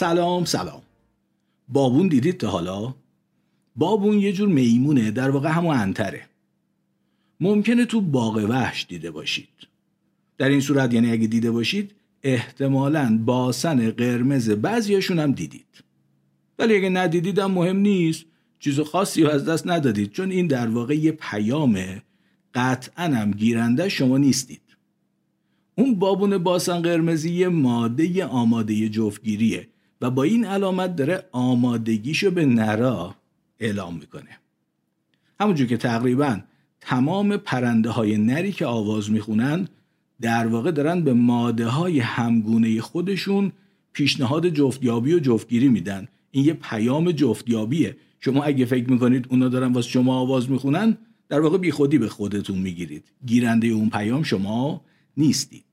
سلام سلام. بابون دیدید تا حالا؟ بابون یه جور میمونه در واقع همون انتره. ممکنه تو باغ وحش دیده باشید. در این صورت یعنی اگه دیده باشید احتمالا باسن قرمز بعضیاشون هم دیدید. ولی اگه ندیدیدم مهم نیست. چیز خاصی از دست ندادید چون این در واقع یه پیامه قطعا هم گیرنده شما نیستید. اون بابون باسن قرمزی یه ماده آماده جفتگیریه. و با این علامت داره آمادگیشو به نرا اعلام می‌کنه. همونجور که تقریبا تمام پرنده های نری که آواز می‌خونن در واقع دارن به ماده های همگونه خودشون پیشنهاد جفتیابی و جفتگیری میدن. این یه پیام جفتیابیه. شما اگه فکر می‌کنید اونا دارن واسه شما آواز می‌خونن در واقع بیخودی به خودتون می‌گیرید. گیرنده اون پیام شما نیستید.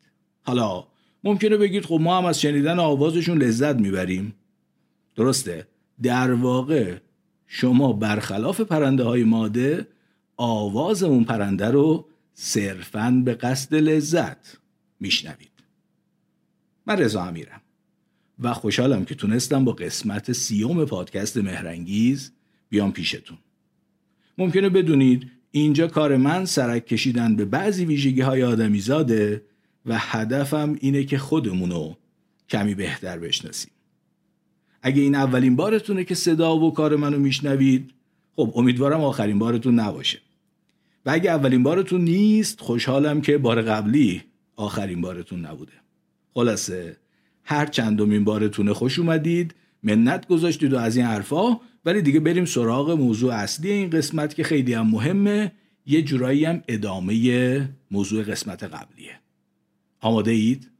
حالا ممکنه بگید خب ما هم از شنیدن آوازشون لذت می‌بریم. درسته. در واقع شما برخلاف پرنده های ماده آواز اون پرنده رو صرفا به قصد لذت میشنوید. من رضا امیرم و خوشحالم که تونستم با قسمت سیوم پادکست مهرنگیز بیام پیشتون. ممکنه بدونید اینجا کار من سرک کشیدن به بعضی ویژگی های آدمی زاده و هدفم اینه که خودمونو کمی بهتر بشناسیم. اگه این اولین بارتونه که صدا و کار منو میشنوید خب امیدوارم آخرین بارتون نباشه. و اگه اولین بارتون نیست خوشحالم که بار قبلی آخرین بارتون نبوده. خلاصه هر چندمین بارتونه خوش اومدید منت گذاشتید و از این حرفا ولی دیگه بریم سراغ موضوع اصلی این قسمت که خیلی هم مهمه یه جورایی هم ادامه موضوع قسمت قبلیه. آماده اید؟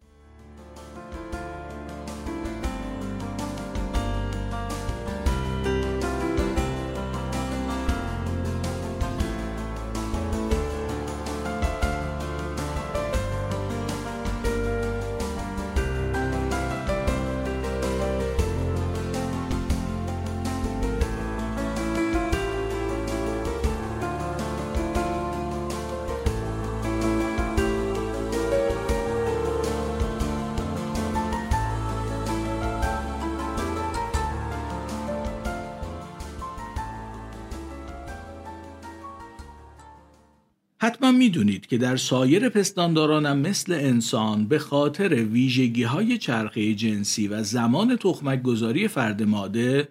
حتما می‌دونید که در سایر پستاندارانم مثل انسان به خاطر ویژگی های چرخه جنسی و زمان تخمک گذاری فرد ماده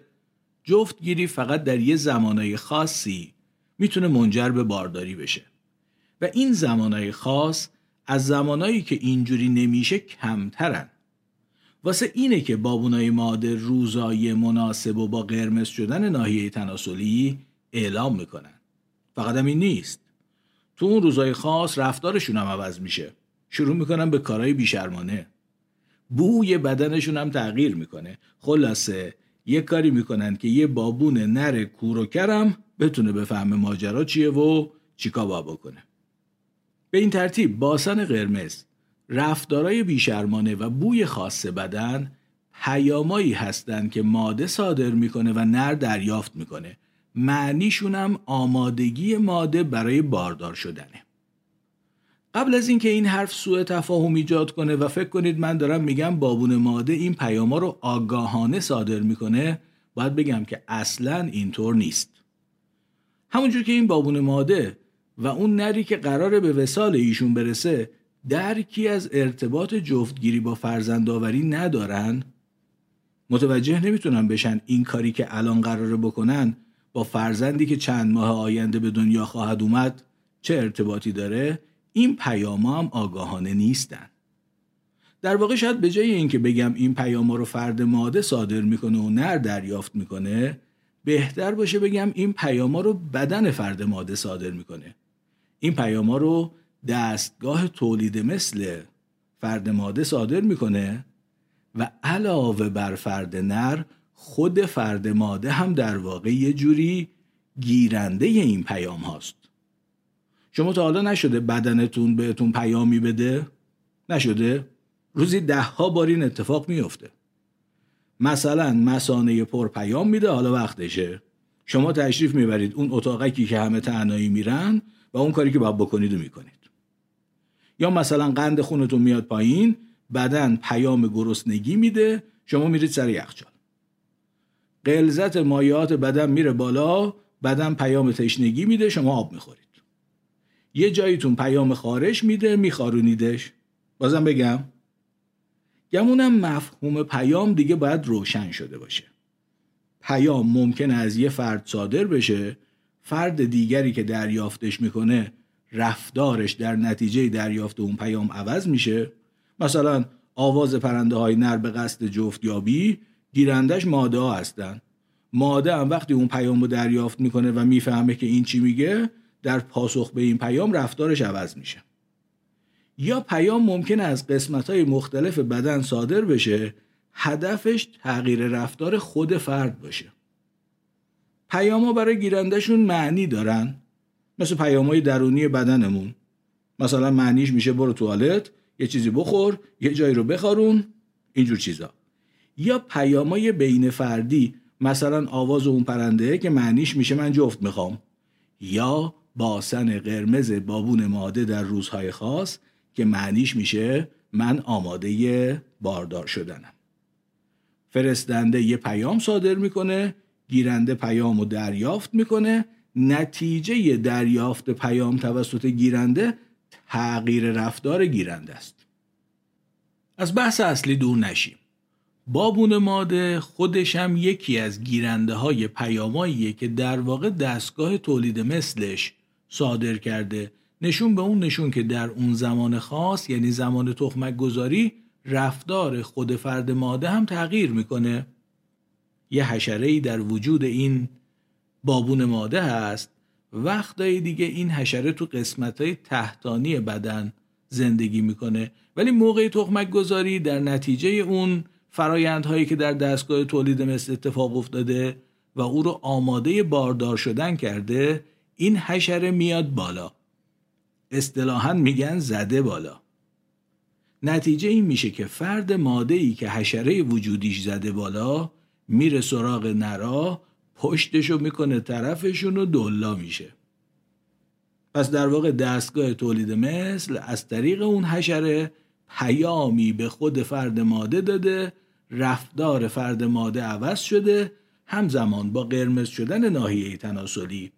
جفتگیری فقط در یه زمانهای خاصی می‌تونه منجر به بارداری بشه. و این زمانهای خاص از زمانهایی که اینجوری نمیشه کمترن. واسه اینه که بابونای ماده روزای مناسب و با قرمز شدن ناحیه تناسلی اعلام می‌کنن. فقط هم این نیست. تو اون روزای خاص رفتارشون هم عوض میشه. شروع می‌کنن به کارهای بیشرمانه. بوی بدنشون هم تغییر می‌کنه. خلاصه یه کاری می‌کنن که یه بابون نر کور و کرم بتونه بفهمه ماجرا چیه و چیکا با بکنه. به این ترتیب باسن قرمز رفتارای بیشرمانه و بوی خاص بدن پیامایی هستند که ماده صادر می‌کنه و نر دریافت می‌کنه. معنیشون هم آمادگی ماده برای باردار شدنه. قبل از اینکه این حرف سوء تفاهم ایجاد کنه و فکر کنید من دارم میگم بابون ماده این پیاما رو آگاهانه صادر می‌کنه باید بگم که اصلا اینطور نیست. همونجور که این بابون ماده و اون نری که قراره به وسال ایشون برسه درکی از ارتباط جفتگیری با فرزندآوری ندارن. متوجه نمی‌تونن بشن این کاری که الان قراره بکنن با فرزندی که چند ماه آینده به دنیا خواهد اومد چه ارتباطی داره؟ این پیاما هم آگاهانه نیستن. در واقع شاید به جای اینکه بگم این پیاما رو فرد ماده صادر می‌کنه و نر دریافت می‌کنه بهتر باشه بگم این پیاما رو بدن فرد ماده صادر می‌کنه. این پیاما رو دستگاه تولید مثل فرد ماده صادر می‌کنه و علاوه بر فرد نر خود فرد ماده هم در واقع یه جوری گیرنده این پیام هاست. شما تا حالا نشده بدنتون بهتون پیامی بده؟ نشده؟ روزی ده ها بار این اتفاق میفته مثلا مسانه پر پیام میده حالا وقتشه. شما تشریف می‌برید اون اتاقکی که همه تنهایی میرن و اون کاری که باید بکنید و می‌کنید. یا مثلا قند خونتون میاد پایین بدن پیام گرسنگی میده شما میرید سر یخچال. غلظت مایعات بدن میره بالا بدن پیام تشنگی میده شما آب می‌خورید. یه جاییتون پیام خارش میده میخارونیدش. بازم بگم گمونم مفهوم پیام دیگه باید روشن شده باشه. پیام ممکن از یه فرد صادر بشه فرد دیگری که دریافتش می‌کنه رفتارش در نتیجه دریافت اون پیام عوض میشه. مثلا آواز پرنده های نر به قصد جفتیابی گیرندش ماده ها هستن. ماده هم وقتی اون پیام رو دریافت می‌کنه و می‌فهمه که این چی میگه در پاسخ به این پیام رفتارش عوض میشه. یا پیام ممکن از قسمت های مختلف بدن صادر بشه هدفش تغییر رفتار خود فرد باشه. پیام ها برای گیرندهشون معنی دارن. مثل پیام های درونی بدنمون. مثلا معنیش میشه برو توالت یه چیزی بخور یه جایی رو بخارون اینجور چیزا. یا پیامای بین فردی مثلا آواز اون پرنده که معنیش میشه من جفت می‌خوام. یا باسن قرمز بابون ماده در روزهای خاص که معنیش میشه من آماده باردار شدنم. فرستنده یه پیام صادر می‌کنه گیرنده پیام رو دریافت می‌کنه نتیجه دریافت پیام توسط گیرنده تغییر رفتار گیرنده است. از بحث اصلی دور نشیم. بابون ماده خودش هم یکی از گیرنده های پیاماییه که در واقع دستگاه تولید مثلش صادر کرده. نشون به اون نشون که در اون زمان خاص یعنی زمان تخمک گذاری رفتار خود فرد ماده هم تغییر می‌کنه. یه حشره در وجود این بابون ماده هست. وقتای دیگه این حشره تو قسمت های تحتانی بدن زندگی می‌کنه. ولی موقع تخمک گذاری در نتیجه اون فرایندهایی که در دستگاه تولید مثل اتفاق افتاده و او رو آماده باردار شدن کرده این حشره میاد بالا. اصطلاحا میگن زده بالا. نتیجه این میشه که فرد ماده ای که حشره وجودیش زده بالا میره سراغ نرا پشتشو می‌کنه طرفشون و دلا میشه. پس در واقع دستگاه تولید مثل از طریق اون حشره پیامی به خود فرد ماده داده رفتار فرد ماده عوض شده همزمان با قرمز شدن ناحیه تناسلی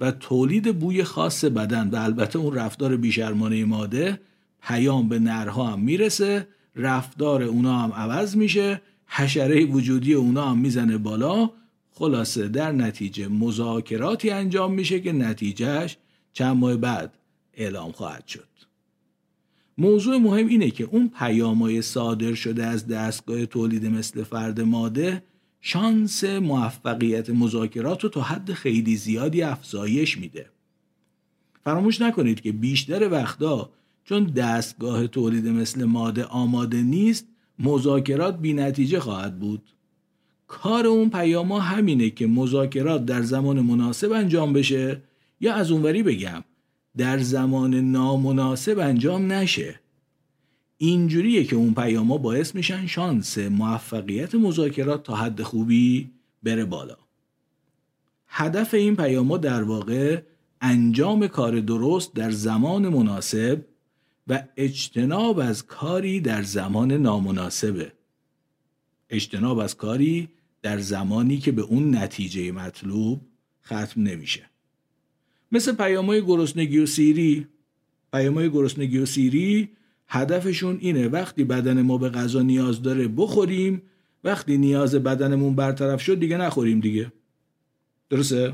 و تولید بوی خاص بدن و البته اون رفتار بیشرمانه ماده پیام به نرها هم می‌رسه رفتار اونا هم عوض میشه حشره وجودی اونا هم می‌زنه بالا خلاصه در نتیجه مذاکراتی انجام میشه که نتیجهش چند ماه بعد اعلام خواهد شد. موضوع مهم اینه که اون پیامای صادر شده از دستگاه تولید مثل فرد ماده شانس موفقیت مذاکرات رو تا حد خیلی زیادی افزایش میده. فراموش نکنید که بیشتر وقتا چون دستگاه تولید مثل ماده آماده نیست مذاکرات بی نتیجه خواهد بود. کار اون پیاما همینه که مذاکرات در زمان مناسب انجام بشه یا از اونوری بگم. در زمان نامناسب انجام نشه. اینجوریه که اون پیاما باعث میشن شانس موفقیت مذاکرات تا حد خوبی بره بالا. هدف این پیاما در واقع انجام کار درست در زمان مناسب و اجتناب از کاری در زمان نامناسبه. اجتناب از کاری در زمانی که به اون نتیجه مطلوب ختم نمیشه. مثل پیامای گرسنگی و سیری. پیامای گرسنگی و سیری هدفشون اینه وقتی بدن ما به غذا نیاز داره بخوریم وقتی نیاز بدنمون برطرف شد دیگه نخوریم دیگه. درسته؟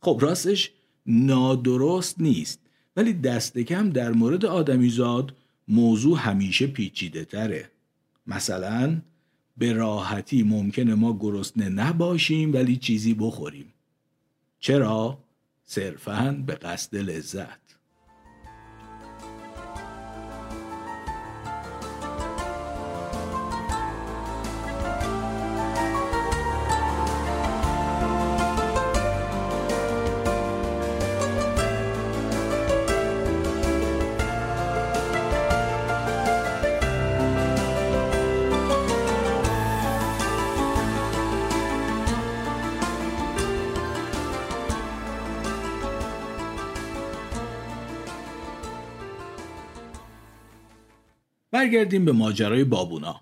خب راستش نادرست نیست. ولی دست کم در مورد آدمیزاد موضوع همیشه پیچیده تره. مثلا به راحتی ممکنه ما گرسنه نباشیم ولی چیزی بخوریم. چرا؟ صرفا به قصد لذت. برگردیم به ماجرای بابونا.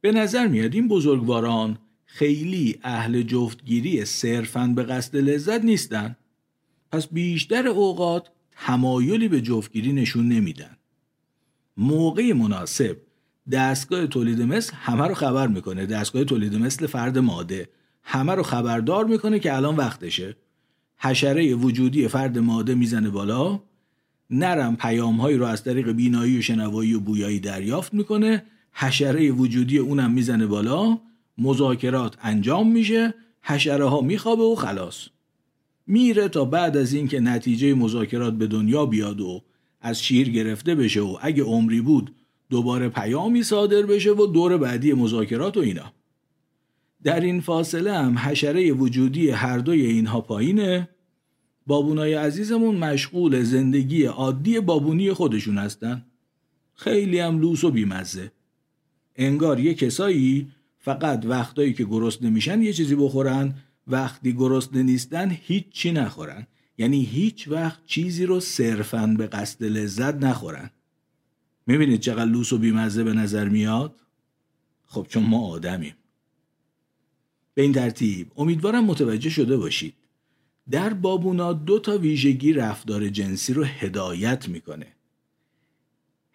به نظر میاد این بزرگواران خیلی اهل جفتگیری صرفاً به قصد لذت نیستن. پس بیشتر اوقات تمایلی به جفتگیری نشون نمیدن. موقع مناسب دستگاه تولید مثل همه رو خبر می‌کنه. دستگاه تولید مثل فرد ماده. همه رو خبردار می‌کنه که الان وقتشه. حشره وجودی فرد ماده می‌زنه بالا. نرم پیامهایی رو از طریق بینایی و شنوایی و بویایی دریافت می‌کنه. حشره وجودی اونم می‌زنه بالا. مذاکرات انجام میشه. حشره ها میخوابه و خلاص. میره تا بعد از اینکه نتیجه مذاکرات به دنیا بیاد و از شیر گرفته بشه و اگه عمری بود دوباره پیامی صادر بشه و دور بعدی مذاکرات و اینا. در این فاصله هم حشره وجودی هر دوی اینها پایینه. بابونای عزیزمون مشغول زندگی عادی بابونی خودشون هستن. خیلی هم لوس و بیمزه. انگار یه کسایی فقط وقتایی که گرسنه میشن یه چیزی بخورن وقتی گرسنه نیستن هیچ چی نخورن. یعنی هیچ وقت چیزی رو صرفا به قصد لذت نخورن. می‌بینید چقدر لوس و بیمزه به نظر میاد؟ خب چون ما آدمیم. به این ترتیب امیدوارم متوجه شده باشید. در بابونا دو تا ویژگی رفتار جنسی رو هدایت می‌کنه.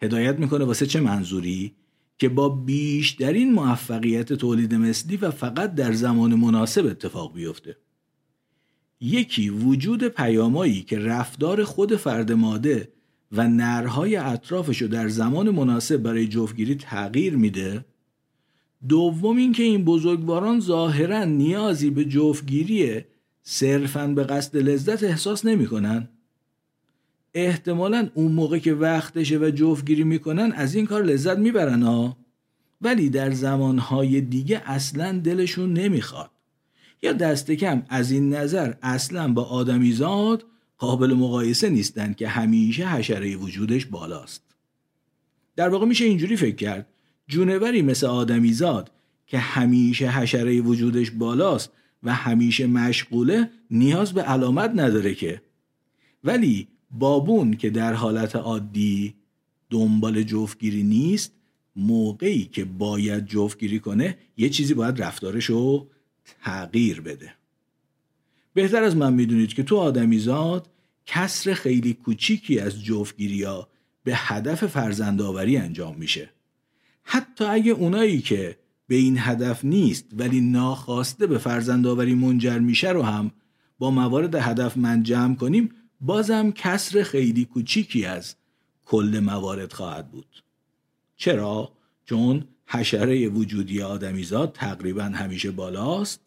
هدایت می‌کنه واسه چه منظوری؟ که با بیشترین موفقیت تولید مثلی و فقط در زمان مناسب اتفاق بیفته. یکی وجود پیامایی که رفتار خود فرد ماده و نرهای اطرافش رو در زمان مناسب برای جفتگیری تغییر میده. دوم اینکه این بزرگواران ظاهرا نیازی به جفتگیری صرفا به قصد لذت احساس نمی‌کنن. احتمالا اون موقع که وقتشه و جفتگیری می‌کنن از این کار لذت می‌برن ها ولی در زمانهای دیگه اصلا دلشون نمی‌خواد. یا دست کم از این نظر اصلا با آدمیزاد قابل مقایسه نیستند که همیشه حشره وجودش بالاست. در واقع میشه اینجوری فکر کرد. جونوری مثل آدمیزاد که همیشه حشره وجودش بالاست و همیشه مشغوله نیاز به علامت نداره که. ولی بابون که در حالت عادی دنبال جفتگیری نیست موقعی که باید جفتگیری کنه یه چیزی باید رفتارش رو تغییر بده. بهتر از من می‌دونید که تو آدمیزاد کسر خیلی کوچیکی از جفتگیری ها به هدف فرزندآوری انجام میشه. حتی اگه اونایی که به این هدف نیست ولی ناخواسته به فرزندآوری منجر میشه رو هم با موارد هدف من جمع کنیم بازم کسر خیلی کوچیکی از کل موارد خواهد بود چرا؟ چون حشره وجودی آدمیزاد تقریبا همیشه بالاست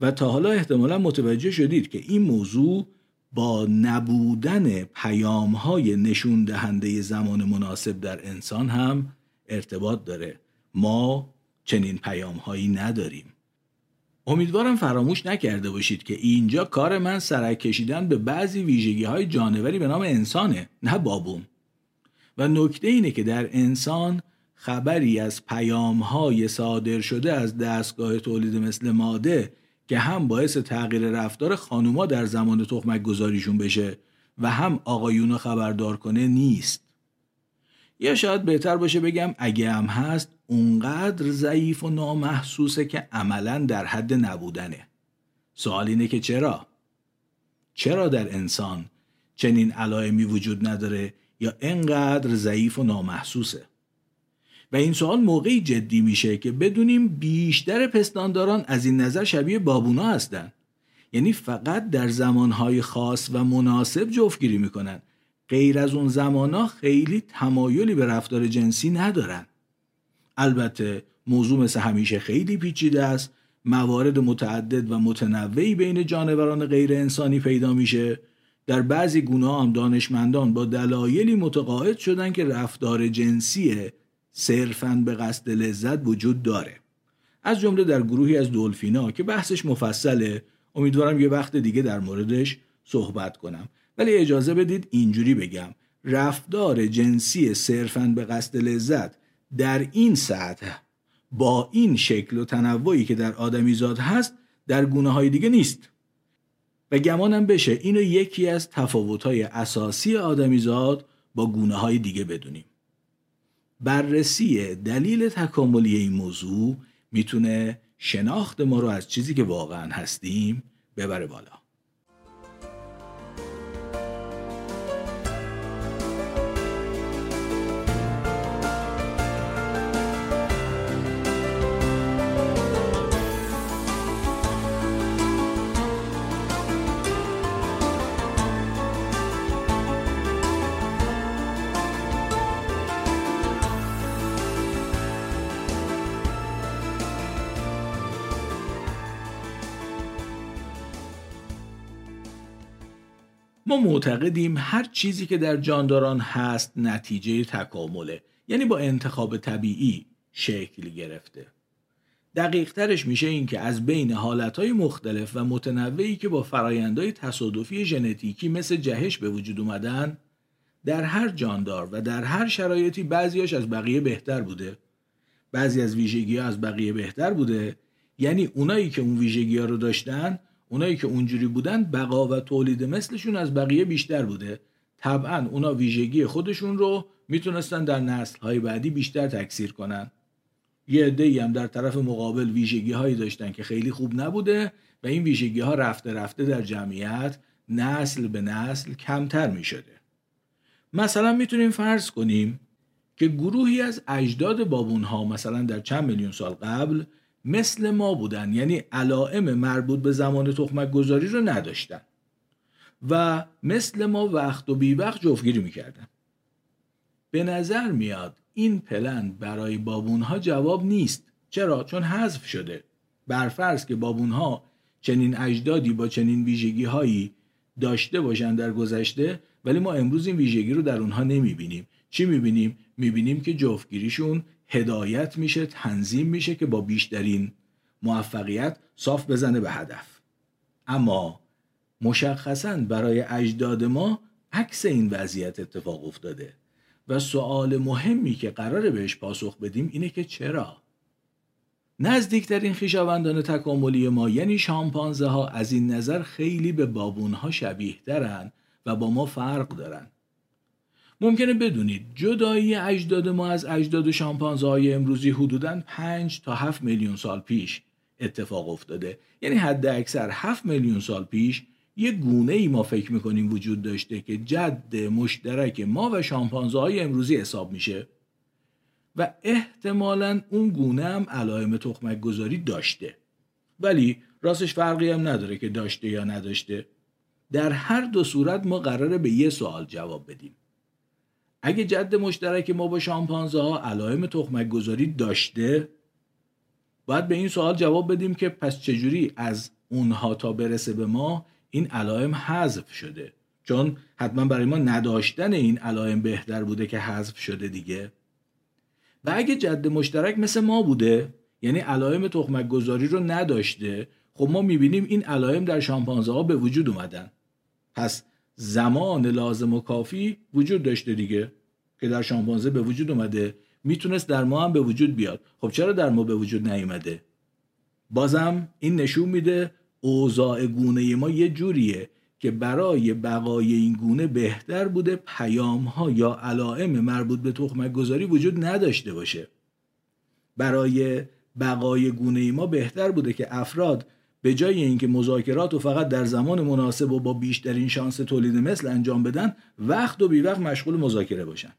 و تا حالا احتمالا متوجه شدید که این موضوع با نبودن پیام های نشون دهنده زمان مناسب در انسان هم ارتباط داره ما چنین پیام هایی نداریم. امیدوارم فراموش نکرده باشید که اینجا کار من سرک کشیدن به بعضی ویژگی های جانوری به نام انسانه نه بابون و نکته اینه که در انسان خبری از پیام های صادر شده از دستگاه تولید مثل ماده که هم باعث تغییر رفتار خانوما در زمان تخمک گذاریشون بشه و هم آقایون خبردار کنه نیست. یا شاید بهتر باشه بگم اگه هم هست اونقدر ضعیف و نامحسوسه که عملا در حد نبودنه سوال اینه که چرا؟ چرا در انسان چنین علائمی وجود نداره یا انقدر ضعیف و نامحسوسه؟ و این سوال موقعی جدی میشه که بدونیم بیشتر پستانداران از این نظر شبیه بابونا هستن یعنی فقط در زمانهای خاص و مناسب جفتگیری می‌کنن غیر از اون زمانا خیلی تمایلی به رفتار جنسی ندارن البته موضوع مثل همیشه خیلی پیچیده است. موارد متعدد و متنوعی بین جانوران غیر انسانی پیدا میشه. در بعضی گونه هم دانشمندان با دلایلی متقاعد شدن که رفتار جنسی صرفا به قصد لذت وجود داره. از جمله در گروهی از دلفینا که بحثش مفصله امیدوارم یه وقت دیگه در موردش صحبت کنم. ولی اجازه بدید اینجوری بگم. رفتار جنسی صرفا به قصد لذت در این سطح با این شکل و تنوعی که در آدمیزاد هست در گونه های دیگه نیست. و گمانم بشه اینو یکی از تفاوت های اساسی آدمیزاد با گونه های دیگه بدونیم. بررسی دلیل تکاملی این موضوع می‌تونه شناخت ما رو از چیزی که واقعا هستیم ببره بالا. معتقدیم هر چیزی که در جانداران هست نتیجه تکامله یعنی با انتخاب طبیعی شکل گرفته. دقیق ترش میشه این که از بین حالتهای مختلف و متنوعی که با فرایندهای تصادفی ژنتیکی مثل جهش به وجود اومدن در هر جاندار و در هر شرایطی بعضیاش از بقیه بهتر بوده. بعضی از ویژگی ها از بقیه بهتر بوده. یعنی اونایی که اون ویژگی ها رو داشتن اونایی که اونجوری بودن بقا و تولید مثلشون از بقیه بیشتر بوده طبعا اونا ویژگی خودشون رو می‌تونستن در نسل های بعدی بیشتر تکثیر کنن یه عده هم در طرف مقابل ویژگی هایی داشتن که خیلی خوب نبوده و این ویژگی ها رفته رفته در جمعیت نسل به نسل کمتر می شده. مثلا می‌تونیم فرض کنیم که گروهی از اجداد بابون ها مثلا در چند میلیون سال قبل مثل ما بودن. یعنی علائم مربوط به زمان تخمک گذاری رو نداشتن. و مثل ما وقت و بی وقت جفتگیری می‌کردن. به نظر میاد این پلن برای بابون ها جواب نیست. چرا؟ چون حذف شده. برفرض که بابون ها چنین اجدادی با چنین ویژگی هایی داشته باشن در گذشته ولی ما امروز این ویژگی رو در اونها نمی‌بینیم. چی می‌بینیم؟ می‌بینیم که جفتگیریشون هدایت میشه تنظیم میشه که با بیشترین موفقیت صاف بزنه به هدف. اما مشخصا برای اجداد ما عکس این وضعیت اتفاق افتاده و سوال مهمی که قراره بهش پاسخ بدیم اینه که چرا؟ نزدیکترین خیشاوندان تکاملی ما یعنی شامپانزه ها از این نظر خیلی به بابون ها شبیه دارن و با ما فرق دارن. ممکنه بدونید جدایی اجداد ما از اجداد شامپانزه های امروزی حدوداً 5 تا 7 میلیون سال پیش اتفاق افتاده. یعنی حد اکثر 7 میلیون سال پیش یه گونه ای ما فکر می‌کنیم وجود داشته که جد مشترک ما و شامپانزه های امروزی حساب میشه. و احتمالا اون گونه هم علائم تخمک گذاری داشته. ولی راستش فرقی هم نداره که داشته یا نداشته. در هر دو صورت ما قراره به یه سوال جواب بدیم. اگه جد مشترک ما با شامپانزه ها علائم تخمک گذاری داشته باید به این سوال جواب بدیم که پس چجوری از اونها تا برسه به ما این علائم حذف شده؟ چون حتما برای ما نداشتن این علائم بهتر بوده که حذف شده دیگه. و اگه جد مشترک مثل ما بوده یعنی علائم تخمک گذاری رو نداشته خب ما می‌بینیم این علائم در شامپانزه ها به وجود اومدن. پس زمان لازم و کافی وجود داشته دیگه که در شامپانزه به وجود اومده می‌تونست در ما هم به وجود بیاد. خب چرا در ما به وجود نیومده؟ بازم این نشون میده اوضاع گونه ما یه جوریه که برای بقای این گونه بهتر بوده پیام ها یا علائم مربوط به تخمک گذاری وجود نداشته باشه. برای بقای گونه ما بهتر بوده که افراد به جای اینکه مذاکرات و فقط در زمان مناسب و با بیشترین شانس تولید مثل انجام بدن وقت و بی وقت مشغول مذاکره باشن.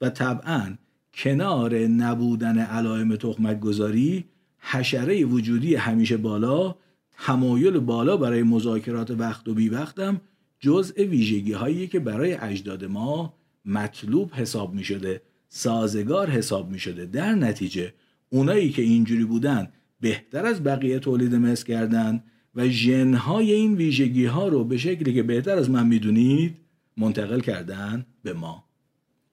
و طبعا کنار نبودن علائم تخمک گذاری حشره وجودی همیشه بالا تمایل بالا برای مذاکرات وقت و بی وقتم جزء ویژگی هایی که برای اجداد ما مطلوب حساب می شده سازگار حساب می شده در نتیجه اونایی که اینجوری بودن بهتر از بقیه تولید مثل کردن و ژنهای این ویژگی ها رو به شکلی که بهتر از من می‌دونید منتقل کردن به ما.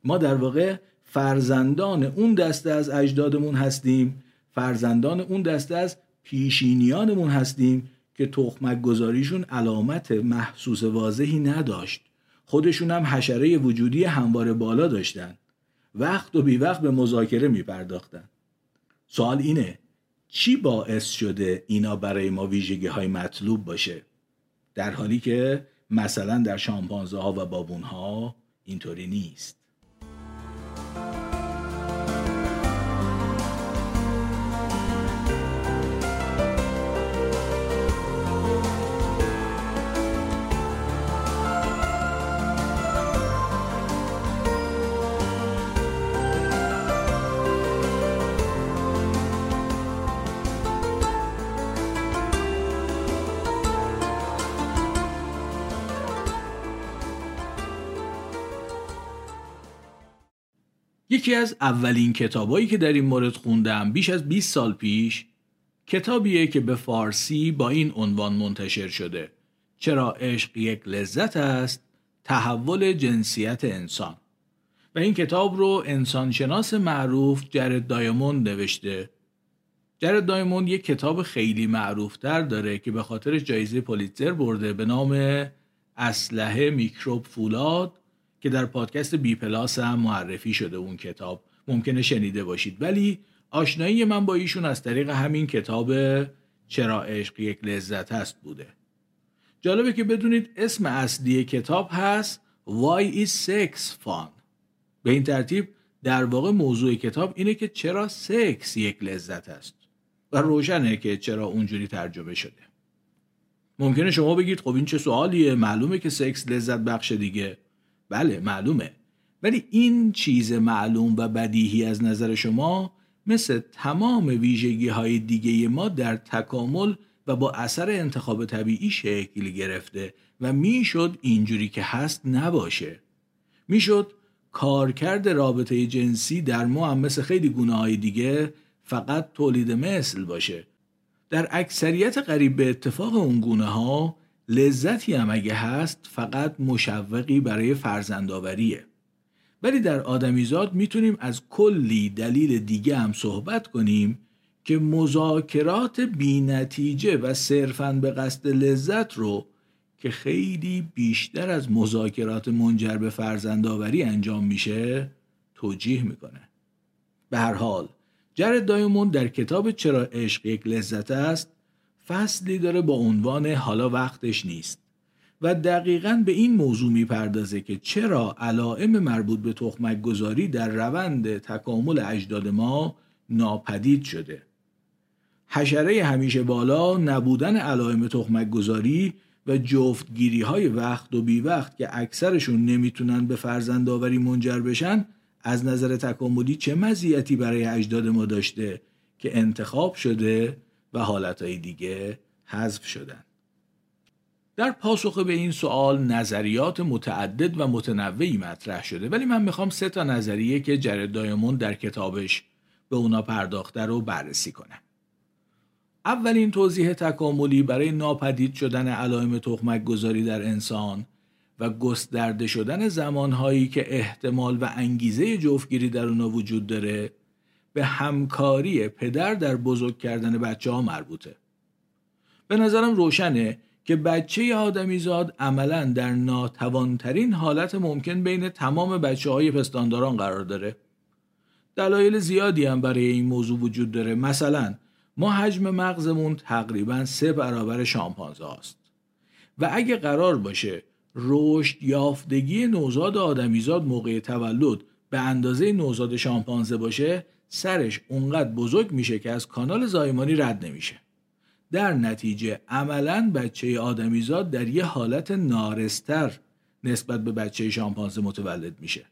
ما در واقع فرزندان اون دسته از اجدادمون هستیم فرزندان اون دسته از پیشینیانمون هستیم که تخمک گذاریشون علامت محسوس واضحی نداشت. خودشون هم حشره وجودی هموار بالا داشتن. وقت و بی وقت به مذاکره می پرداختن سوال اینه چی باعث شده اینا برای ما ویژگی های مطلوب باشه؟ در حالی که مثلا در شامپانزه ها و بابون ها اینطوری نیست. یکی از اولین کتابایی که در این مورد خوندم بیش از 20 سال پیش کتابیه که به فارسی با این عنوان منتشر شده. چرا عشق یک لذت است؟ تحول جنسیت انسان. و این کتاب رو انسانشناس معروف جرد دایموند نوشته. جرد دایموند یک کتاب خیلی معروفتر داره که به خاطر جایزه پولیتزر برده به نام اسلحه میکروب فولاد. که در پادکست بی پلاس هم معرفی شده اون کتاب. ممکنه شنیده باشید. ولی آشنایی من با ایشون از طریق همین کتاب چرا عشق یک لذت هست بوده. جالبه که بدونید اسم اصلی کتاب هست Why is sex fun? به این ترتیب در واقع موضوع کتاب اینه که چرا سکس یک لذت است. و روشنه که چرا اونجوری ترجمه شده. ممکنه شما بگید خب این چه سوالیه؟ معلومه که سکس لذت بخش دیگه. بله معلومه. ولی این چیز معلوم و بدیهی از نظر شما مثل تمام ویژگی های دیگه ما در تکامل و با اثر انتخاب طبیعی شکل گرفته و می‌شد اینجوری که هست نباشه. می‌شد کارکرد رابطه جنسی در ما هم مثل خیلی گونه های دیگه فقط تولید مثل باشه. در اکثریت قریب به اتفاق اون گونه ها لذتی هم اگه هست فقط مشوقی برای فرزندآوریه. ولی در آدمیزاد می‌تونیم از کلی دلیل دیگه هم صحبت کنیم که مذاکرات بینتیجه و صرفاً به قصد لذت رو که خیلی بیشتر از مذاکرات منجر به فرزندآوری انجام میشه توجیه می‌کنه. به هر حال جرد دایمون در کتاب چرا عشق یک لذت است؟ فصلی داره با عنوان حالا وقتش نیست و دقیقا به این موضوع می‌پردازه که چرا علائم مربوط به تخمک گذاری در روند تکامل اجداد ما ناپدید شده. حشره همیشه بالا نبودن علائم تخمک گذاری و جفتگیری های وقت و بی وقت که اکثرشون نمی‌تونن به فرزندآوری منجر بشن از نظر تکاملی چه مزیتی برای اجداد ما داشته که انتخاب شده و حالتهای دیگه حذف شدن. در پاسخ به این سوال نظریات متعدد و متنوعی مطرح شده ولی من می‌خوام سه تا نظریه که جرد دایمون در کتابش به اونا پرداخته رو بررسی کنم. اولین توضیح تکاملی برای ناپدید شدن علائم تخمک گذاری در انسان و گسترده شدن زمانهایی که احتمال و انگیزه جفتگیری در اونا وجود داره به همکاری پدر در بزرگ کردن بچه ها مربوطه. به نظرم روشنه که بچه آدمیزاد عملا در ناتوانترین حالت ممکن بین تمام بچه های پستانداران قرار داره. دلایل زیادی هم برای این موضوع وجود داره. مثلا ما حجم مغزمون تقریبا سه برابر شامپانزه است و اگه قرار باشه رشد یافتگی نوزاد آدمیزاد موقع تولد به اندازه نوزاد شامپانزه باشه سرش اونقدر بزرگ میشه که از کانال زایمانی رد نمیشه. در نتیجه عملا بچه آدمیزاد در یه حالت نارستر نسبت به بچه شامپانزه متولد میشه.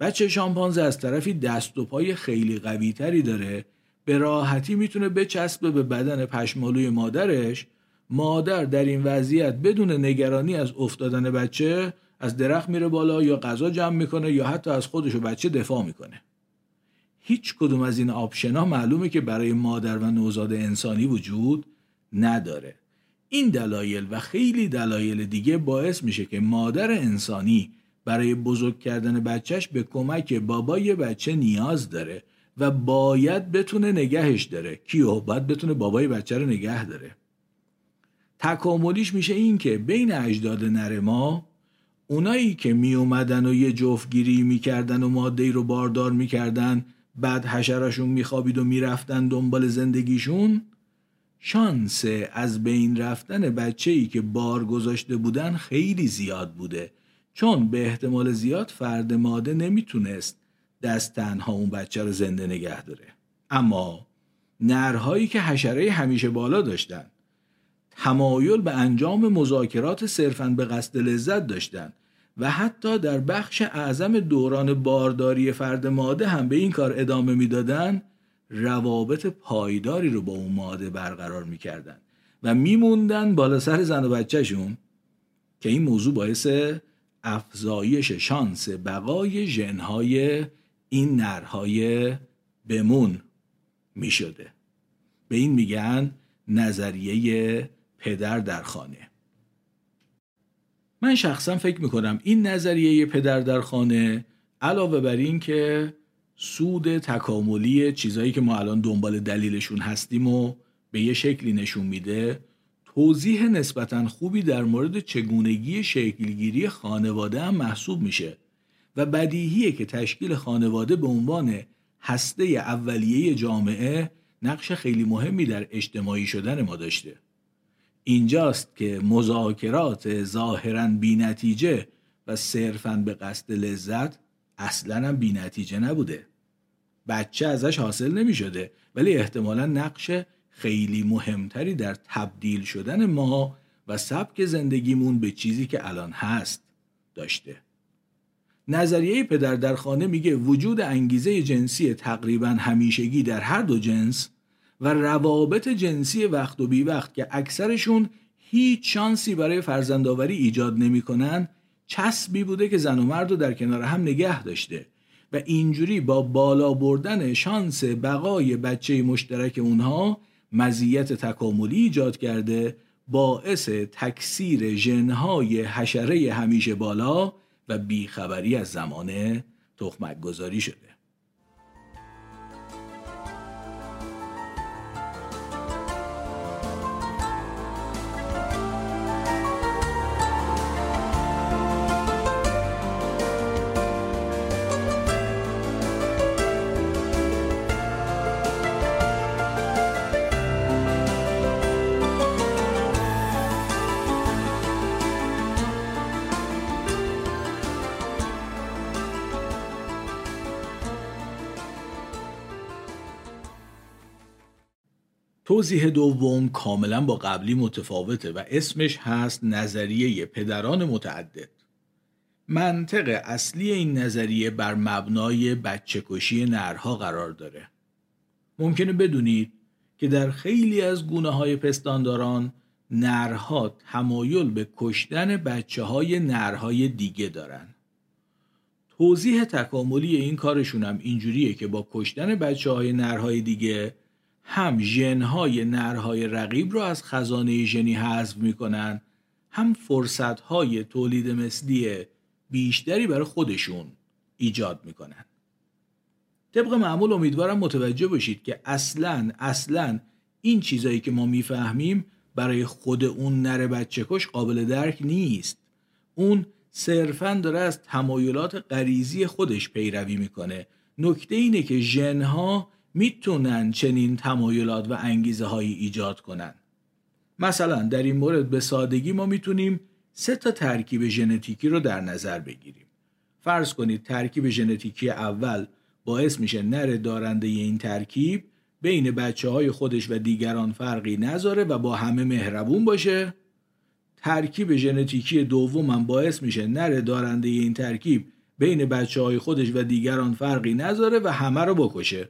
بچه شامپانزه از طرفی دست و پای خیلی قوی تری داره به راحتی می‌تونه بچسبه به بدن پشمالوی مادرش. مادر در این وضعیت بدون نگرانی از افتادن بچه از درخت میره بالا یا غذا جمع می‌کنه یا حتی از خودش و بچه دفاع می‌کنه. هیچ کدوم از این آپشنا معلومه که برای مادر و نوزاد انسانی وجود نداره. این دلایل و خیلی دلایل دیگه باعث میشه که مادر انسانی برای بزرگ کردن بچهش به کمک بابای بچه نیاز داره و باید بتونه نگهش داره. کیو؟ باید بتونه بابای بچه رو نگه داره. تکاملیش میشه این که بین اجداد نر ما اونایی که می اومدن و یه جفتگیری می‌کردن و ماده رو باردار می‌کردن بعد حشرشون میخوابید و می‌رفتن دنبال زندگیشون شانس از بین رفتن بچه ای که بار گذاشته بودن خیلی زیاد بوده. چون به احتمال زیاد فرد ماده نمی‌تونست دست تنها اون بچه رو زنده نگه داره. اما نرهایی که حشره همیشه بالا داشتن تمایل به انجام مذاکرات صرفا به قصد لذت داشتن و حتی در بخش اعظم دوران بارداری فرد ماده هم به این کار ادامه می‌دادن روابط پایداری رو با اون ماده برقرار می‌کردن و میموندن بالا سر زن و بچهشون که این موضوع باعث افزایش شانس بقای ژنهای این نرهای بمون می شده به این میگن نظریه پدر در خانه. من شخصا فکر می‌کنم این نظریه پدر در خانه علاوه بر این که سود تکاملی چیزایی که ما الان دنبال دلیلشون هستیم و به یه شکلی نشون میده توضیح نسبتا خوبی در مورد چگونگی شکلگیری خانواده هم محسوب میشه و بدیهیه که تشکیل خانواده به عنوان هسته اولیه جامعه نقش خیلی مهمی در اجتماعی شدن ما داشته. اینجاست که مذاکرات ظاهرا بینتیجه و صرفا به قصد لذت اصلا هم بینتیجه نبوده. بچه ازش حاصل نمی شده ولی احتمالا نقش خیلی مهمتری در تبدیل شدن ما و سبک زندگیمون به چیزی که الان هست داشته. نظریه پدر در خانه میگه وجود انگیزه جنسی تقریبا همیشگی در هر دو جنس و روابط جنسی وقت و بی وقت که اکثرشون هیچ شانسی برای فرزندآوری ایجاد نمی‌کنن چسبی بوده که زن و مرد رو در کنار هم نگه داشته و اینجوری با بالا بردن شانس بقای بچه مشترک اونها مزیت تکاملی ایجاد کرده باعث تکثیر ژنهای حشره همیشه بالا و بیخبری از زمان تخمک گذاری شده. توضیح دوم کاملا با قبلی متفاوته و اسمش هست نظریه پدران متعدد. منطق اصلی این نظریه بر مبنای بچه کشی نرها قرار داره. ممکنه بدونید که در خیلی از گونه های پستانداران نرها تمایل به کشتن بچه های نرهای دیگه دارن. توضیح تکاملی این کارشون هم اینجوریه که با کشتن بچه های نرهای دیگه هم ژنهای نرهای رقیب رو از خزانه ژنی حذف می‌کنن هم فرصتهای تولید مثلی بیشتری برای خودشون ایجاد می‌کنن. طبق معمول امیدوارم متوجه باشید که اصلا اصلا این چیزایی که ما می‌فهمیم برای خود اون نر بچه کش قابل درک نیست. اون صرفا داره از تمایلات غریزی خودش پیروی می‌کنه. نکته اینه که ژنها می‌تونن چنین تمایلات و انگیزه هایی ایجاد کنن. مثلا در این مورد به سادگی ما می‌تونیم سه تا ترکیب ژنتیکی رو در نظر بگیریم. فرض کنید ترکیب ژنتیکی اول باعث میشه نر دارنده این ترکیب بین بچه های خودش و دیگران فرقی نذاره و با همه مهربون باشه. ترکیب ژنتیکی دوم باعث میشه نر دارنده این ترکیب بین بچه های خودش و دیگران فرقی نذاره و همه رو بکشه.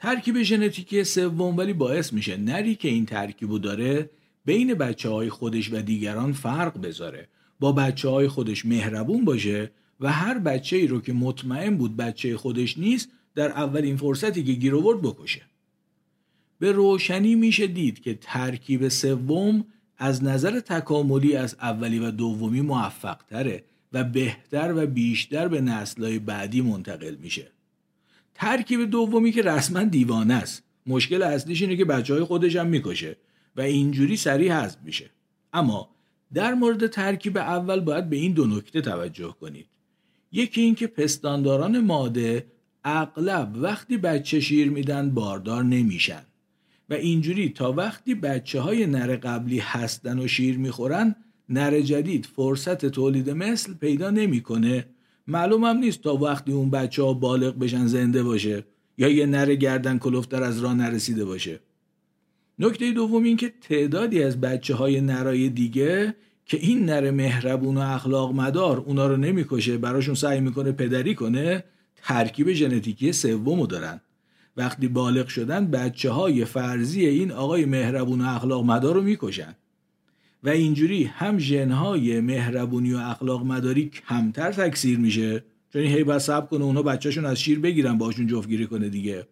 ترکیب ژنتیکی سوم ولی باعث میشه نری که این ترکیبو داره بین بچه های خودش و دیگران فرق بذاره. با بچه های خودش مهربون باشه و هر بچه ای رو که مطمئن بود بچه خودش نیست در اولین فرصتی که گیر آورد بکشه. به روشنی میشه دید که ترکیب سوم از نظر تکاملی از اولی و دومی موفق تره و بهتر و بیشتر به نسلهای بعدی منتقل میشه. ترکیب دومی که رسما دیوانه است. مشکل اصلیش اینه که بچه های خودش هم می‌کشه و اینجوری سریع حذف میشه. اما در مورد ترکیب اول باید به این دو نکته توجه کنید. یکی اینکه پستانداران ماده اغلب وقتی بچه شیر میدن باردار نمیشن و اینجوری تا وقتی بچه های نر قبلی هستن و شیر می‌خورن نر جدید فرصت تولید مثل پیدا نمی‌کنه معلوم هم نیست تا وقتی اون بچه ها بالغ بشن زنده باشه یا یه نر گردن کلفتر از راه نرسیده باشه. نکته دوم این که تعدادی از بچه های نرای دیگه که این نر مهربون و اخلاق مدار اونا رو نمی‌کشه براشون سعی می‌کنه پدری کنه ترکیب ژنتیکی سومو دارن. وقتی بالغ شدن بچه های فرضی این آقای مهربون و اخلاق مدار رو می‌کشن. و اینجوری هم ژنهای مهربونی و اخلاق مداری کمتر تکثیر میشه. چون هی باید صبر کنه اونا بچهشون از شیر بگیرن باشون جفتگیری کنه دیگه.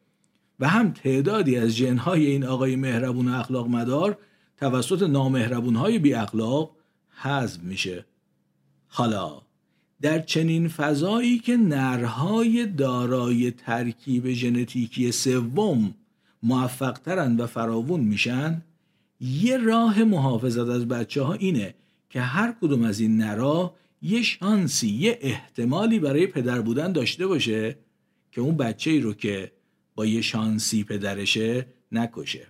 و هم تعدادی از جنهای این آقای مهربون و اخلاق مدار توسط نامهربونهای بی اخلاق حذف میشه. حالا در چنین فضایی که نرهای دارای ترکیب ژنتیکی سوم موفقترن و فراوون میشن یه راه محافظت از بچه ها اینه که هر کدوم از این نرا یه شانسی یه احتمالی برای پدر بودن داشته باشه که اون بچه ای رو که با یه شانسی پدرشه نکشه.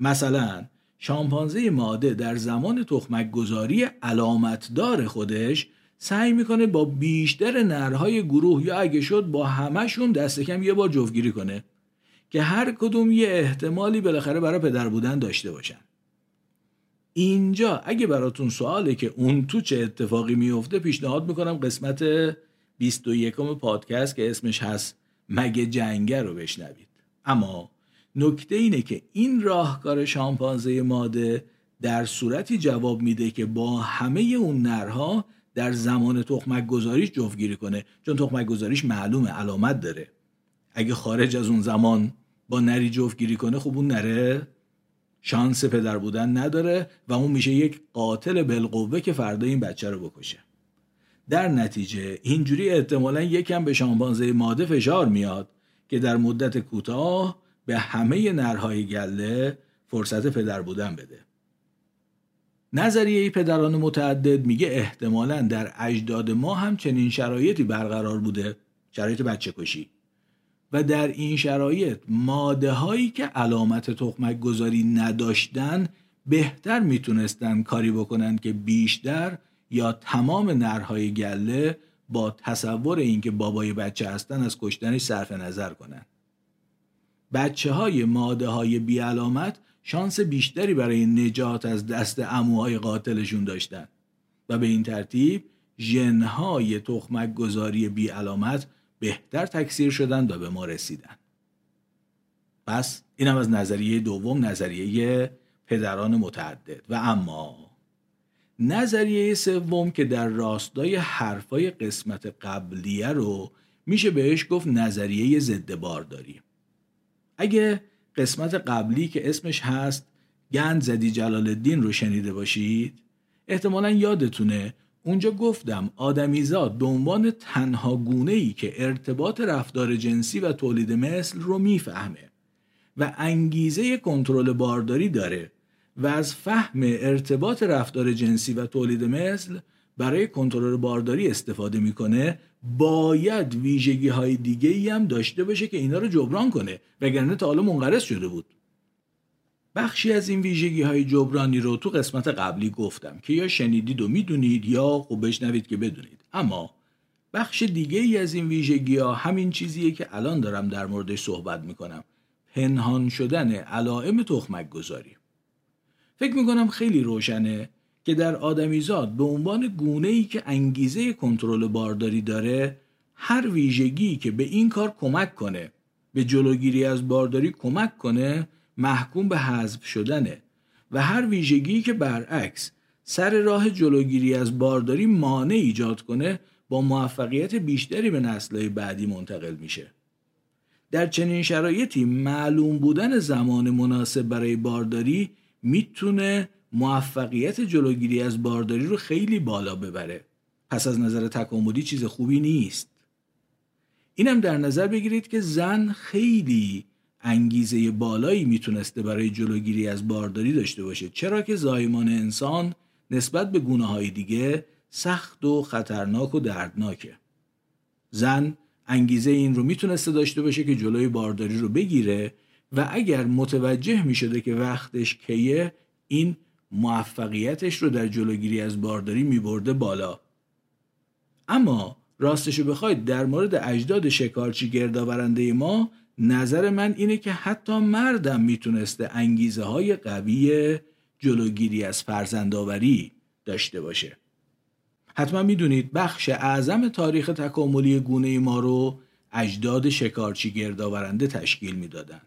مثلا شامپانزه ماده در زمان تخمک گذاری علامتدار خودش سعی می‌کنه با بیشتر نرهای گروه یا اگه شد با همشون دست کم یه بار جفتگیری کنه. که هر کدوم یه احتمالی بالاخره برای پدر بودن داشته باشن. اینجا اگه براتون سواله که اون تو چه اتفاقی میفته پیشنهاد می‌کنم قسمت 21 پادکست که اسمش هست مگه جنگه رو بشنوید. اما نکته اینه که این راهکار شامپانزه ماده در صورتی جواب میده که با همه اون نرها در زمان تخمک گذاریش جفتگیری کنه چون تخمک گذاریش معلومه علامت داره. اگه خارج از اون زمان با نری جفتگیری کنه خب اون نره شانس پدر بودن نداره و اون میشه یک قاتل بالقوه که فردا این بچه رو بکشه. در نتیجه اینجوری احتمالا یکم به شامپانزه ماده فشار میاد که در مدت کوتاه به همه نرهای گله فرصت پدر بودن بده. نظریه پدران متعدد میگه احتمالا در اجداد ما هم چنین شرایطی برقرار بوده شرایط بچه کشی و در این شرایط ماده هایی که علامت تخمک گذاری نداشتن بهتر می‌تونستن کاری بکنن که بیشتر یا تمام نرهای گله با تصور اینکه بابای بچه هستن از کشتنش صرف نظر کنن. بچه های ماده های بی علامت شانس بیشتری برای نجات از دست اموهای قاتلشون داشتن و به این ترتیب ژنهای تخمک گذاری بی علامت بهتر تکثیر شدن و به ما رسیدن. پس اینم از نظریه دوم نظریه پدران متعدد. و اما نظریه سوم که در راستای حرفای قسمت قبلیه رو میشه بهش گفت نظریه ضد بارداری. اگه قسمت قبلی که اسمش هست گند زدی جلال الدین رو شنیده باشید احتمالا یادتونه اونجا گفتم آدمیزاد به عنوان تنها گونه ای که ارتباط رفتار جنسی و تولید مثل رو می‌فهمه و انگیزه کنترل بارداری داره و از فهم ارتباط رفتار جنسی و تولید مثل برای کنترل بارداری استفاده می‌کنه باید ویژگی های دیگه ای هم داشته باشه که اینا رو جبران کنه وگرنه تا حالا منقرض شده بود. بخشی از این ویژگی های جبرانی رو تو قسمت قبلی گفتم که یا شنیدید و می‌دونید یا خوب بشنوید که بدونید. اما بخش دیگه ای از این ویژگی ها همین چیزیه که الان دارم در موردش صحبت می‌کنم. پنهان شدن علائم تخمک گذاری فکر می‌کنم خیلی روشنه که در آدمیزاد به عنوان گونه ای که انگیزه کنترل بارداری داره هر ویژگی که به این کار کمک کنه به جلوگیری از بارداری کمک کنه محکوم به حذف شدنه و هر ویژگی که برعکس سر راه جلوگیری از بارداری مانع ایجاد کنه با موفقیت بیشتری به نسلهای بعدی منتقل میشه. در چنین شرایطی معلوم بودن زمان مناسب برای بارداری می‌تونه موفقیت جلوگیری از بارداری رو خیلی بالا ببره. پس از نظر تکاملی چیز خوبی نیست. اینم در نظر بگیرید که زن خیلی انگیزه بالایی می‌تونسته برای جلوگیری از بارداری داشته باشه. چرا که زایمان انسان نسبت به گونه های دیگه سخت و خطرناک و دردناکه. زن انگیزه این رو می‌تونسته داشته باشه که جلوی بارداری رو بگیره و اگر متوجه می‌شده که وقتش کیه این موفقیتش رو در جلوگیری از بارداری میبرده بالا. اما راستشو بخواید در مورد اجداد شکارچی گردآورنده ما نظر من اینه که حتی مردم می‌تونسته انگیزه های قوی جلوگیری از فرزندآوری داشته باشه. حتما می‌دونید بخش اعظم تاریخ تکاملی گونه ما رو اجداد شکارچی گردآورنده تشکیل می‌دادن.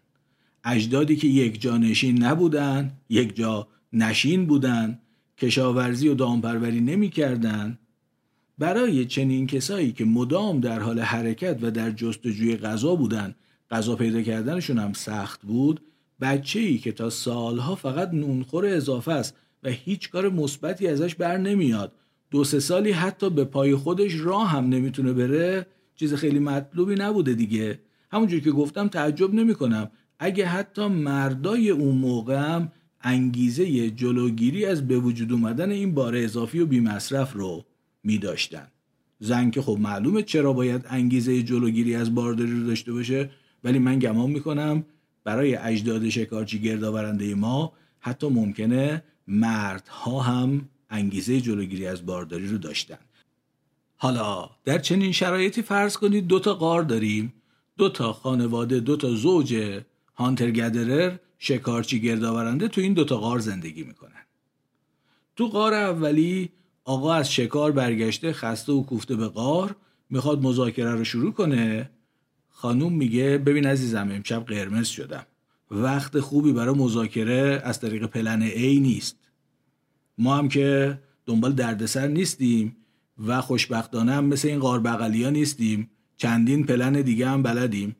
اجدادی که یک جا نشین نبودن یک جا نشین بودن کشاورزی و دامپروری نمی‌کردن. برای چنین کسایی که مدام در حال حرکت و در جستجوی غذا بودن غذا پیدا کردنشون هم سخت بود. بچه ای که تا سالها فقط نونخور اضافه است و هیچ کار مثبتی ازش بر نمیاد. دو سه سالی حتی به پای خودش راه هم نمی‌تونه بره چیز خیلی مطلوبی نبوده دیگه. همونجور که گفتم تعجب نمی کنم اگه حتی مردای اون موقع هم انگیزه جلوگیری از به وجود اومدن این بار اضافی و بیمصرف رو می داشتن. زن که خب معلومه چرا باید انگیزه جلوگیری از بارداری رو داشته باشه. ولی من گمان می‌کنم برای اجداد شکارچی گردآورنده ما حتی ممکنه مردها هم انگیزه جلوگیری از بارداری رو داشتن. حالا در چنین شرایطی فرض کنید دو تا قار داریم. دو تا خانواده دو تا زوج هانتر گدرر شکارچی گردآورنده تو این دو تا غار زندگی می‌کنن. تو غار اولی آقا از شکار برگشته خسته و کوفته به غار می‌خواد مذاکره رو شروع کنه. خانوم میگه ببین عزیزم امشب قرمز شدم. وقت خوبی برای مذاکره از طریق پلن A نیست. ما هم که دنبال دردسر نیستیم و خوشبختانه هم مثل این غار بغلی نیستیم. چندین پلن دیگه هم بلدیم.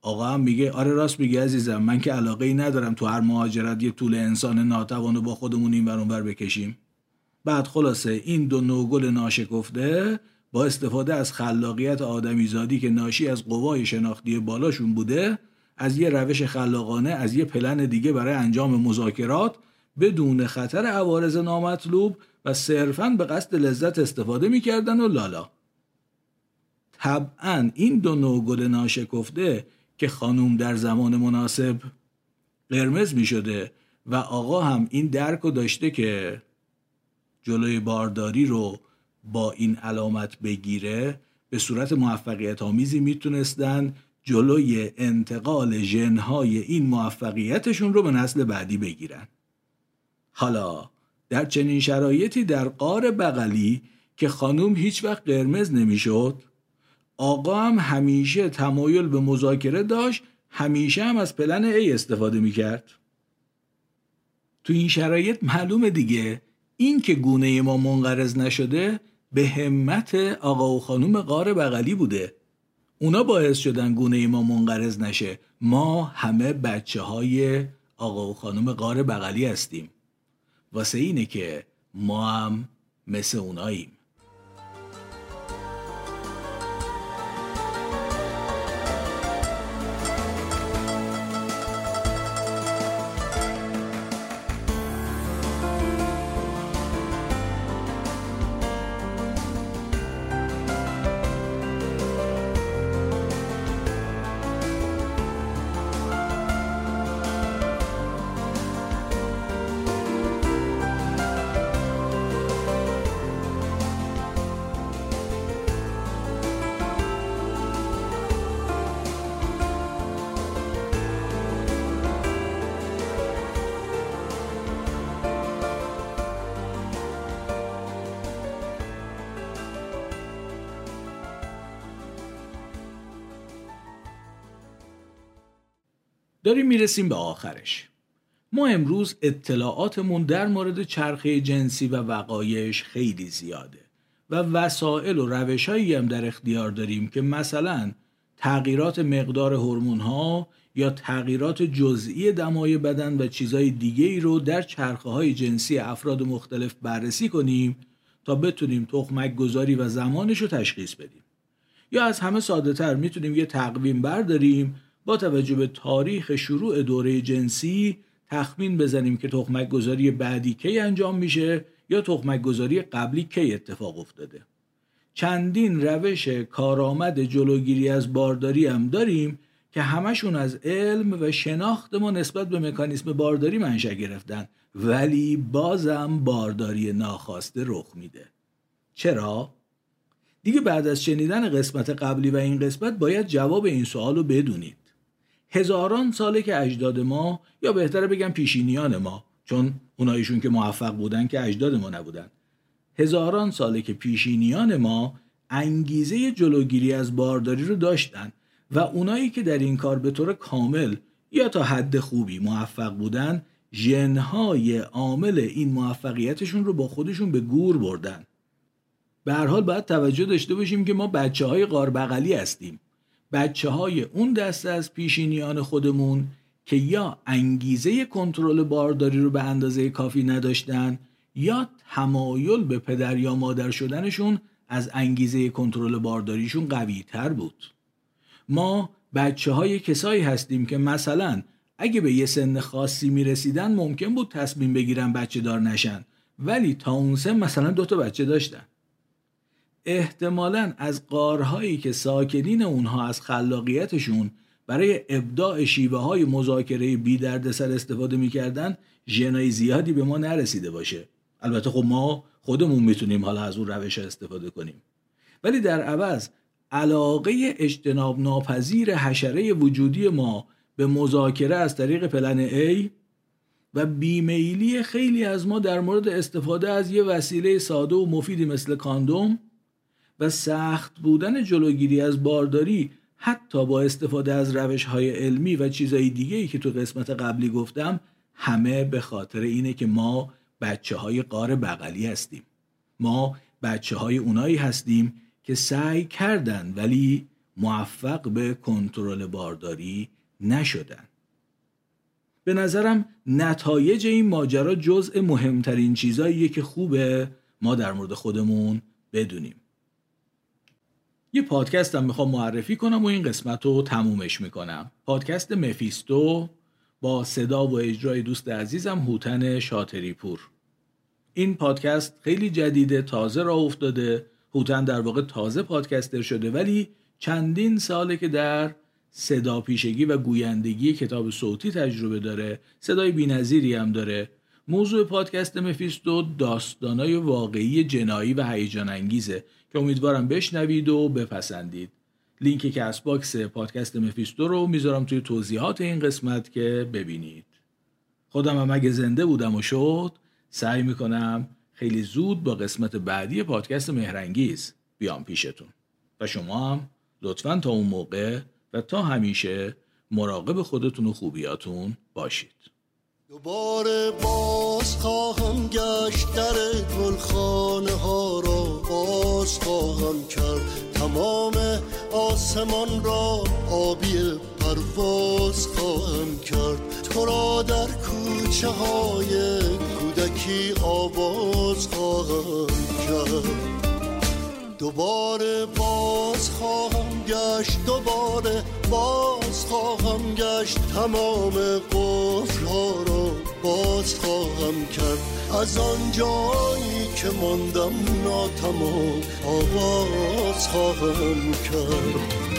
آقا هم میگه آره راست میگه عزیزم من که علاقه ای ندارم تو هر مهاجرت یه طول انسان ناتوانو با خودمون این بر بکشیم. بعد خلاصه این دو نوگل ناشکفته با استفاده از خلاقیت آدمیزادی که ناشی از قوای شناختی بالاشون بوده از یه روش خلاقانه از یه پلن دیگه برای انجام مذاکرات بدون خطر عوارض نامطلوب و صرفا به قصد لذت استفاده می‌کردن و لالا. طبعا این دو نوگل ناشکفته که خانوم در زمان مناسب قرمز می شده و آقا هم این درک رو داشته که جلوی بارداری رو با این علامت بگیره به صورت موفقیت آمیزی می‌تونستن جلوی انتقال ژنهای این موفقیتشون رو به نسل بعدی بگیرن. حالا در چنین شرایطی در قار بغلی که خانوم هیچ وقت قرمز نمی‌شد آقا هم همیشه تمایل به مذاکره داشت همیشه هم از پلن A استفاده می‌کرد. تو این شرایط معلومه دیگه این که گونه ما منقرض نشده به همت آقا و خانوم قار بغلی بوده. اونا باعث شدن گونه ما منقرض نشه. ما همه بچه های آقا و خانوم قار بغلی هستیم. واسه اینه که ما هم مثل اوناییم. می‌رسیم به آخرش. ما امروز اطلاعاتمون در مورد چرخه جنسی و وقایش خیلی زیاده و وسایل و روشهایی هم در اختیار داریم که مثلا تغییرات مقدار هورمون ها یا تغییرات جزئی دمای بدن و چیزهای دیگه ای رو در چرخه های جنسی افراد مختلف بررسی کنیم تا بتونیم تخمک گذاری و زمانش رو تشخیص بدیم. یا از همه ساده تر می‌تونیم یه تقویم برداریم با توجه به تاریخ شروع دوره جنسی تخمین بزنیم که تخمک گذاری بعدی کی انجام میشه یا تخمک گذاری قبلی کی اتفاق افتاده. چندین روش کارآمد جلوگیری از بارداری هم داریم که همشون از علم و شناخت ما نسبت به مکانیسم بارداری منشأ گرفتن ولی بازم بارداری ناخواسته رخ میده. چرا؟ دیگه بعد از شنیدن قسمت قبلی و این قسمت باید جواب این سوال رو بدونید هزاران ساله که اجداد ما یا بهتره بگم پیشینیان ما چون اونایشون که موفق بودن که اجداد ما نبودن. هزاران ساله که پیشینیان ما انگیزه جلوگیری از بارداری رو داشتن و اونایی که در این کار به طور کامل یا تا حد خوبی موفق بودن ژنهای عامل این موفقیتشون رو با خودشون به گور بردن. به هر حال باید توجه داشته باشیم که ما بچه های قاربغلی هستیم. بچه های اون دسته از پیشینیان خودمون که یا انگیزه کنترل بارداری رو به اندازه کافی نداشتن یا تمایل به پدر یا مادر شدنشون از انگیزه کنترل بارداریشون قوی تر بود. ما بچه های کسایی هستیم که مثلا اگه به یه سن خاصی می‌رسیدن ممکن بود تصمیم بگیرن بچه دار نشن ولی تا اون سن مثلا دوتا بچه داشتن. احتمالا از قارهایی که ساکنین اونها از خلاقیتشون برای ابداع شیوه های مذاکره بی سر استفاده می‌کردن ژنای زیادی به ما نرسیده باشه. البته خب ما خودمون می‌تونیم حالا از اون روش استفاده کنیم. ولی در عوض علاقه اجتناب ناپذیر حشره وجودی ما به مذاکره از طریق پلن A و بیمیلی خیلی از ما در مورد استفاده از یه وسیله ساده و مفیدی مثل کاندوم و سخت بودن جلوگیری از بارداری حتی با استفاده از روش های علمی و چیزهای دیگه ای که تو قسمت قبلی گفتم همه به خاطر اینه که ما بچه های قار بغلی هستیم. ما بچه های اونایی هستیم که سعی کردن ولی موفق به کنترل بارداری نشدن. به نظرم نتایج این ماجرا جزء مهمترین چیزاییه که خوبه ما در مورد خودمون بدونیم. یه پادکست هم می‌خوام معرفی کنم و این قسمت رو تمومش می‌کنم. پادکست مفیستو با صدا و اجرای دوست عزیزم هوتن شاتری پور این پادکست خیلی جدیده تازه را افتاده. هوتن در واقع تازه پادکستر شده ولی چندین ساله که در صدا پیشگی و گویندگی کتاب صوتی تجربه داره صدای بینظیری هم داره. موضوع پادکست مفیستو داستانای واقعی جنایی و هیجان انگیزه که امیدوارم بشنوید و بپسندید. لینک Castbox پادکست مفیستو رو می‌ذارم توی توضیحات این قسمت که ببینید. خودم هم اگه زنده بودم و شد سعی می‌کنم خیلی زود با قسمت بعدی پادکست مهرنگیز بیام پیشتون. و شما هم لطفا تا اون موقع و تا همیشه مراقب خودتون و خوبیاتون باشید. دوباره باز خواهم گشت در گلخانه ها را. باز خواهم کرد تمام آسمان را. آبی پرواز خواهم کرد. تو را در کوچه های کودکی آواز خواهم کرد. دوباره باز خواهم گشت دوباره باز خواهم گشت. تمام قفل ها را باز خواهم کرد. از آن جایی که ماندم ناتمام آواز خواهم کرد.